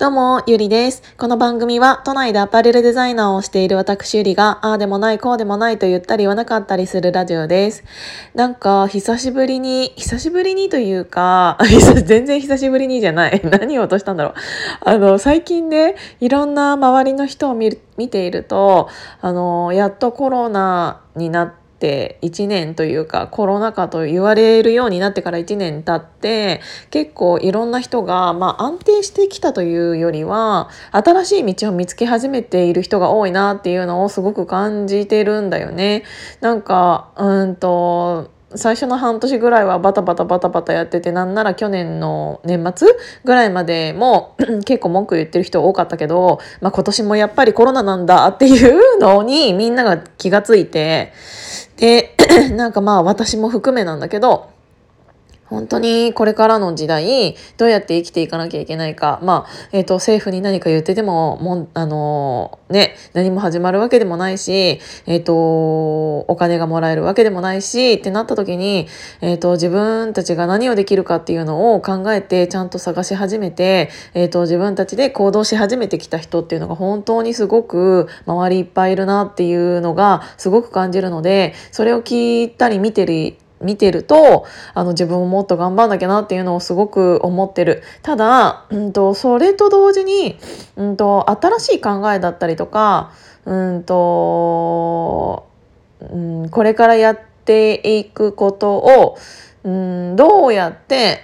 どうも、ゆりです。この番組は、都内でアパレルデザイナーをしている私ゆりが、ああでもない、こうでもないと言ったり言わなかったりするラジオです。なんか、久しぶりに、久しぶりにというか、全然久しぶりにじゃない。何を落としたんだろう。あの、最近ね、いろんな周りの人を見見ていると、あの、やっとコロナになって、って1年というかコロナ禍と言われるようになってから1年経って結構いろんな人が、まあ、安定してきたというよりは新しい道を見つけ始めている人が多いなっていうのをすごく感じてるんだよね。なんかうんと最初の半年ぐらいはバタバタバタバタやっててなんなら去年の年末ぐらいまでも 結構文句言ってる人多かったけど、まあ、今年もやっぱりコロナなんだっていうのにみんなが気がついてで なんかまあ私も含めなんだけど本当にこれからの時代、どうやって生きていかなきゃいけないか。まあ、えっ、ー、と、政府に何か言ってても、もん、あのー、ね、何も始まるわけでもないし、えっ、ー、と、お金がもらえるわけでもないし、ってなった時に、えっ、と、自分たちが何をできるかっていうのを考えて、ちゃんと探し始めて、えっ、と、自分たちで行動し始めてきた人っていうのが本当にすごく周りいっぱいいるなっていうのがすごく感じるので、それを聞いたり見てる見てるとあの自分ももっと頑張んなきゃなっていうのをすごく思ってる。ただ、うんと、それと同時に、うんと、新しい考えだったりとか、うんとうん、これからやっていくことを、うん、どうやって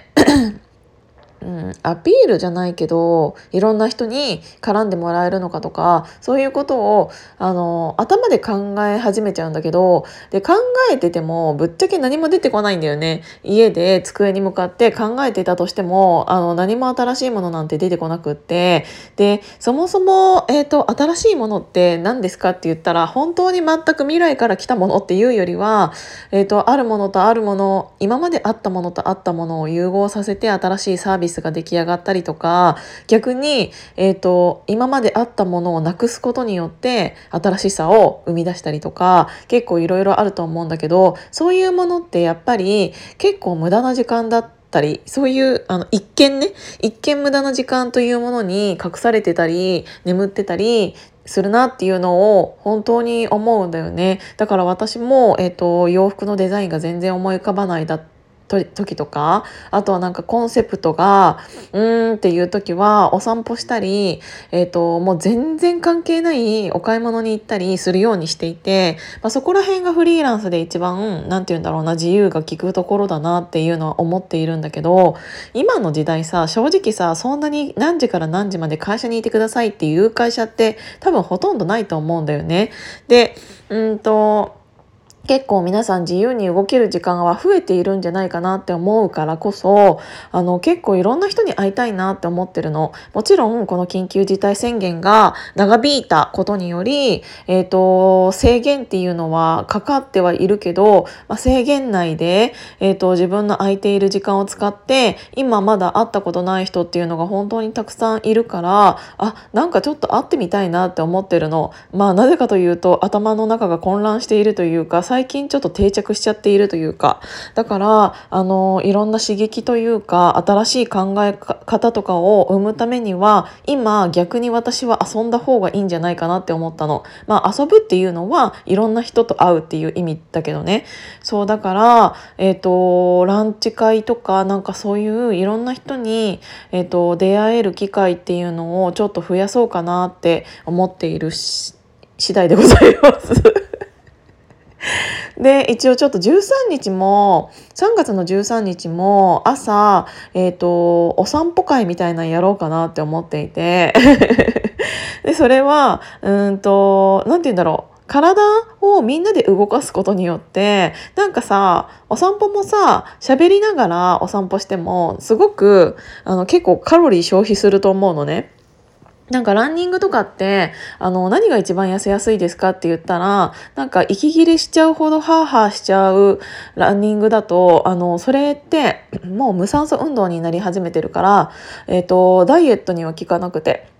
うん、アピールじゃないけどいろんな人に絡んでもらえるのかとかそういうことをあの頭で考え始めちゃうんだけどで考えててもぶっちゃけ何も出てこないんだよね。家で机に向かって考えてたとしてもあの何も新しいものなんて出てこなくって。でそもそも、えーと、新しいものって何ですかって言ったら本当に全く未来から来たものっていうよりは、えーとあるものとあるもの今まであったものとあったものを融合させて新しいサービススが出来上がったりとか逆に、えーと、今まであったものをなくすことによって新しさを生み出したりとか結構いろいろあると思うんだけどそういうものってやっぱり結構無駄な時間だったりそういうあの一見ね一見無駄な時間というものに隠されてたり眠ってたりするなっていうのを本当に思うんだよね。だから私も、えーと洋服のデザインが全然思い浮かばないだ時とかあとはなんかコンセプトがうーんっていう時はお散歩したり、えーと、もう全然関係ないお買い物に行ったりするようにしていて、まあ、そこら辺がフリーランスで一番何て言うんだろうな自由が利くところだなっていうのは思っているんだけど今の時代さ正直さそんなに何時から何時まで会社にいてくださいっていう会社って多分ほとんどないと思うんだよね。でうんと結構皆さん自由に動ける時間は増えているんじゃないかなって思うからこそあの結構いろんな人に会いたいなって思ってるの。もちろんこの緊急事態宣言が長引いたことにより、えーと、制限っていうのはかかってはいるけど、まあ、制限内で、えーと、自分の空いている時間を使って今まだ会ったことない人っていうのが本当にたくさんいるからあなんかちょっと会ってみたいなって思ってるの。まあなぜかというと頭の中が混乱しているというか最近ちょっと定着しちゃっているというかだからあのいろんな刺激というか新しい考え方とかを生むためには今逆に私は遊んだ方がいいんじゃないかなって思ったの。まあ遊ぶっていうのはいろんな人と会うっていう意味だけどねそうだからえっ、ー、とランチ会とかなんかそういういろんな人に、えーと、出会える機会っていうのをちょっと増やそうかなって思っている次第でございます。で一応ちょっと13日も3月の13日も朝、えーと、お散歩会みたいなのやろうかなって思っていて でそれはうんと何て言うんだろう体をみんなで動かすことによってなんかさお散歩もさ喋りながらお散歩してもすごくあの結構カロリー消費すると思うのね。なんかランニングとかってあの何が一番痩せやすいですかって言ったらなんか息切れしちゃうほどハーハーしちゃうランニングだとあのそれってもう無酸素運動になり始めてるから、えーと、ダイエットには効かなくて。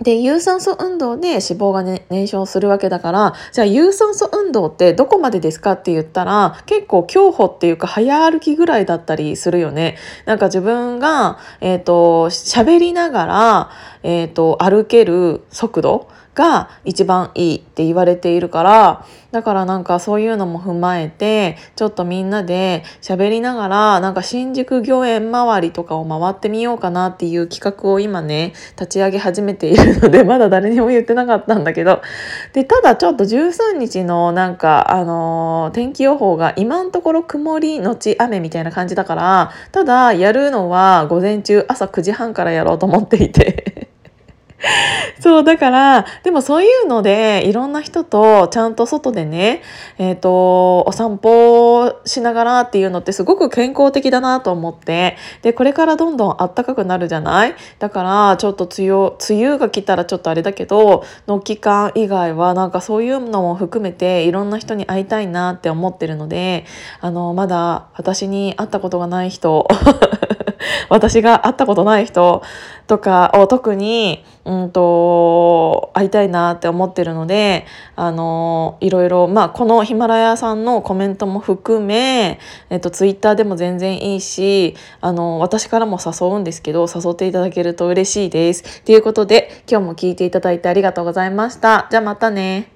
で、有酸素運動で脂肪が、ね、燃焼するわけだから、じゃあ有酸素運動ってどこまでですかって言ったら、結構競歩っていうか早歩きぐらいだったりするよね。なんか自分が、えっ、ー、と、喋りながら、えっ、ー、と、歩ける速度が一番いいって言われているからだからなんかそういうのも踏まえてちょっとみんなで喋りながらなんか新宿御苑周りとかを回ってみようかなっていう企画を今ね立ち上げ始めているので まだ誰にも言ってなかったんだけど。でただちょっと13日のなんかあのー、天気予報が今のところ曇りのち雨みたいな感じだからただやるのは午前中朝9時半からやろうと思っていて。そうだからでもそういうのでいろんな人とちゃんと外でね、えーと、お散歩しながらっていうのってすごく健康的だなと思ってでこれからどんどんあったかくなるじゃない？だからちょっと梅雨梅雨が来たらちょっとあれだけどの期間以外はなんかそういうのも含めていろんな人に会いたいなって思ってるのであのまだ私に会ったことがない人私が会ったことない人とかを特に、うんと、会いたいなって思ってるので、あの、いろいろ、まあ、このヒマラヤさんのコメントも含め、えっと、ツイッターでも全然いいし、あの、私からも誘うんですけど、誘っていただけると嬉しいです。ということで、今日も聞いていただいてありがとうございました。じゃあまたね。